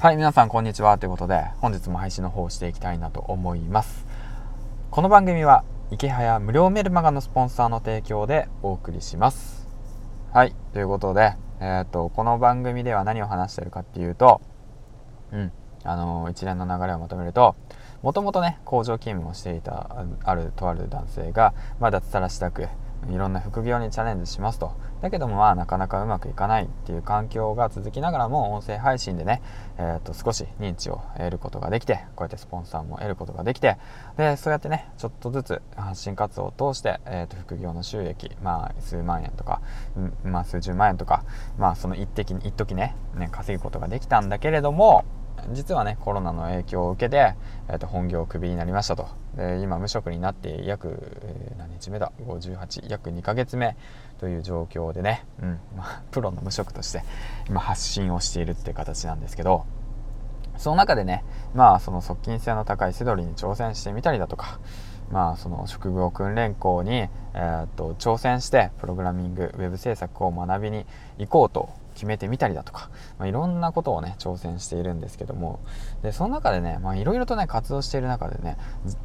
はい、皆さんこんにちはということで、本日も配信の方をしていきたいなと思います。この番組は、池早無料メルマガのスポンサーの提供でお送りします。はい、ということで、えっ、と、この番組では何を話してるかっていうと、うん、あのー、一連の流れをまとめると、もともとね、工場勤務をしていたあるとある男性が、まあ、脱サラしたく、いろんな副業にチャレンジしますと。だけどもまあなかなかうまくいかないっていう環境が続きながらも音声配信でね、えー、と少し認知を得ることができてこうやってスポンサーも得ることができてでそうやってねちょっとずつ発信活動を通して、えー、と副業の収益まあ数万円とか、まあ、数十万円とかまあその一時一時ねね稼ぐことができたんだけれども実はねコロナの影響を受けて、えー、と本業をクビになりましたと。で今無職になって約、えー、何日目だ？58約2ヶ月目という状況でね、うんまあ、プロの無職として今発信をしているっていう形なんですけどその中でねまあその側近性の高いセドリに挑戦してみたりだとかまあその職業訓練校に、えー、っと挑戦してプログラミングウェブ制作を学びに行こうと決めてみたりだとか、まあ、いろんなことをね挑戦しているんですけども。でその中でねまあいろいろとね活動している中でね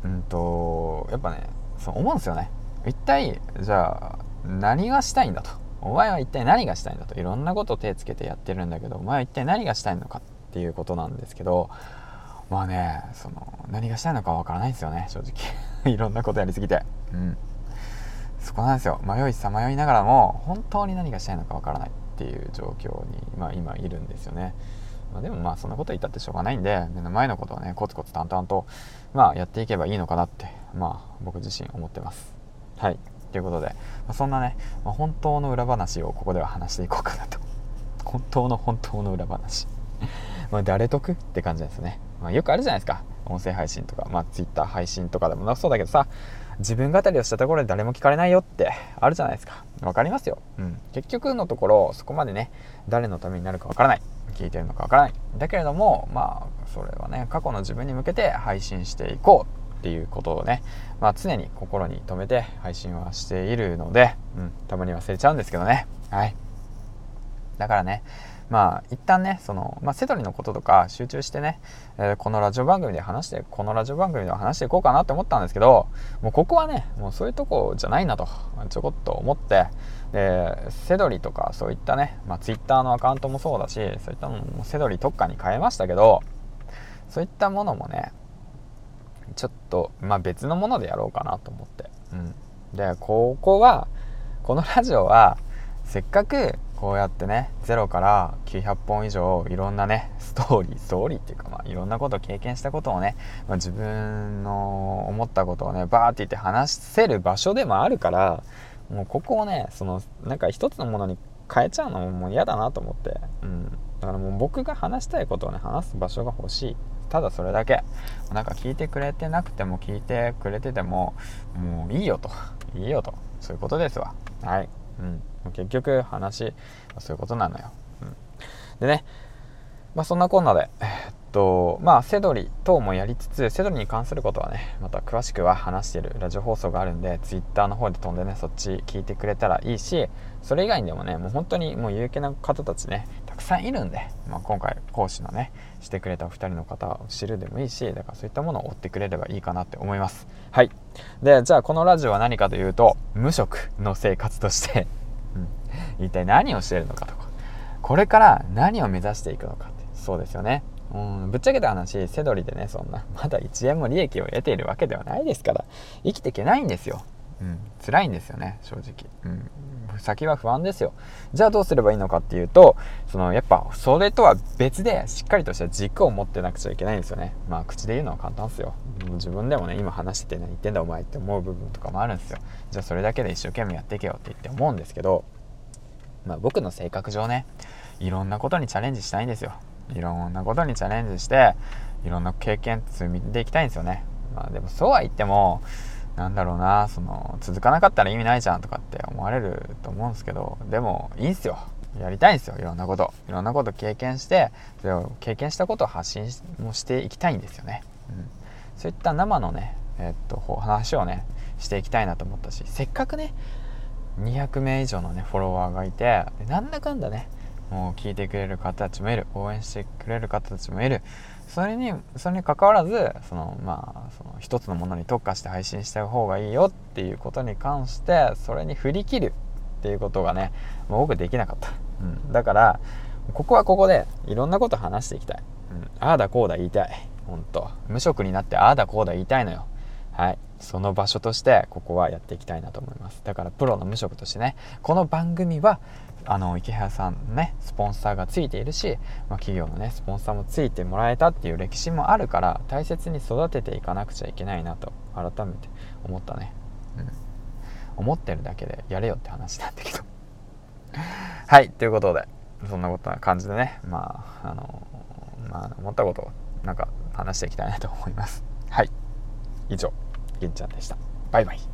うんとやっぱねそう思うんですよね。一体じゃあ何がしたいんだと。お前は一体何がしたいんだと。いろんなことを手つけてやってるんだけどお前は一体何がしたいのかっていうことなんですけどまあねその何がしたいのかわからないんですよね正直。いろんなことやりすぎて。うん。そこなんですよ。迷いさまよいながらも本当に何がしたいのかわからない。っていう状況に、まあ、今いるんですよね。まあ、でもまあそんなこと言ったってしょうがないんで目の前のことはねコツコツ淡々と、まあ、やっていけばいいのかなってまあ僕自身思ってます。はいということで、まあ、そんなね、まあ、本当の裏話をここでは話していこうかなと本当の本当の裏話まあ誰得って感じですね、まあ、よくあるじゃないですか。音声配信とか、まあ、Twitter 配信とかでも。そうだけどさ自分語りをしたところで誰も聞かれないよってあるじゃないですか。分かりますよ、うん、結局のところそこまでね誰のためになるか分からない。聞いてるのか分からない。だけれどもまあそれはね過去の自分に向けて配信していこうっていうことをね、まあ、常に心に留めて配信はしているので、うん、たまに忘れちゃうんですけどね。はい。だからねまあ一旦ねその、まあ、セドリのこととか集中してね、えー、このラジオ番組で話してこのラジオ番組では話していこうかなって思ったんですけどもうここはねもうそういうとこじゃないなとちょこっと思ってでセドリとかそういったね、まあ、Twitter のアカウントもそうだしそういったのもセドリ特化に変えましたけどそういったものもねちょっと、まあ、別のものでやろうかなと思って、うん、でここはこのラジオはせっかくこうやってね0から900本以上いろんなねストーリーストーリーっていうかまあいろんなことを経験したことをね、まあ、自分の思ったことをねバーって言って話せる場所でもあるからもうここをねそのなんか一つのものに変えちゃうのももう嫌だなと思って、うん、だからもう僕が話したいことをね話す場所が欲しい。ただそれだけ。なんか聞いてくれてなくても聞いてくれててももういいよと。いいよと。そういうことですわ。はい。うん。結局話そういうことなのよ、うん、でねまあそんなこんなでえ、っとまあセドリ等もやりつつセドリに関することはねまた詳しくは話しているラジオ放送があるんで Twitter の方で飛んでねそっち聞いてくれたらいいしそれ以外にでもねもう本当にもう有形な方たちねたくさんいるんで、まあ、今回講師のねしてくれたお二人の方を知るでもいいしだからそういったものを追ってくれればいいかなって思います。はい。でじゃあこのラジオは何かというと無職の生活として、一体何をしているのかとか。これから何を目指していくのかって。そうですよね。うんぶっちゃけた話セドリでねそんなまだ1円も利益を得ているわけではないですから生きていけないんですよ、うん、辛いんですよね正直、うん、先は不安ですよ。じゃあどうすればいいのかっていうとそのやっぱそれとは別でしっかりとした軸を持ってなくちゃいけないんですよね。まあ口で言うのは簡単ですよ。自分でもね今話してて何言ってんだお前って思う部分とかもあるんですよ。じゃあそれだけで一生懸命やっていけよって言って思うんですけどまあ僕の性格上ねいろんなことにチャレンジしたいんですよ。いろんなことにチャレンジしていろんな経験積んでいきたいんですよね。まあでもそうは言ってもなんだろうなその続かなかったら意味ないじゃんとかって思われると思うんですけどでもいいんすよ。やりたいんですよいろんなこと。いろんなこと経験してそれを経験したことを発信もしていきたいんですよね、うん、そういった生のねえー、っと話をねしていきたいなと思ったしせっかくね200名以上のねフォロワーがいてなんだかんだねもう聞いてくれる方たちもいる応援してくれる方たちもいる。それにそれに関わらずそのまあその一つのものに特化して配信した方がいいよっていうことに関してそれに振り切るっていうことがねもう僕できなかった、うん、だからここはここでいろんなこと話していきたい、うん、ああだこうだ言いたい。本当無職になってああだこうだ言いたいのよ。はい。その場所としてここはやっていきたいなと思います。だからプロの無職としてねこの番組はあの池原さんのねスポンサーがついているし、まあ、企業のねスポンサーもついてもらえたっていう歴史もあるから大切に育てていかなくちゃいけないなと改めて思ったね、うん、思ってるだけでやれよって話なんだけど。はい。ということでそんなことな感じでねまああのまあ思ったことをなんか話していきたいなと思います。はい。以上。げんちゃんでした。バイバイ。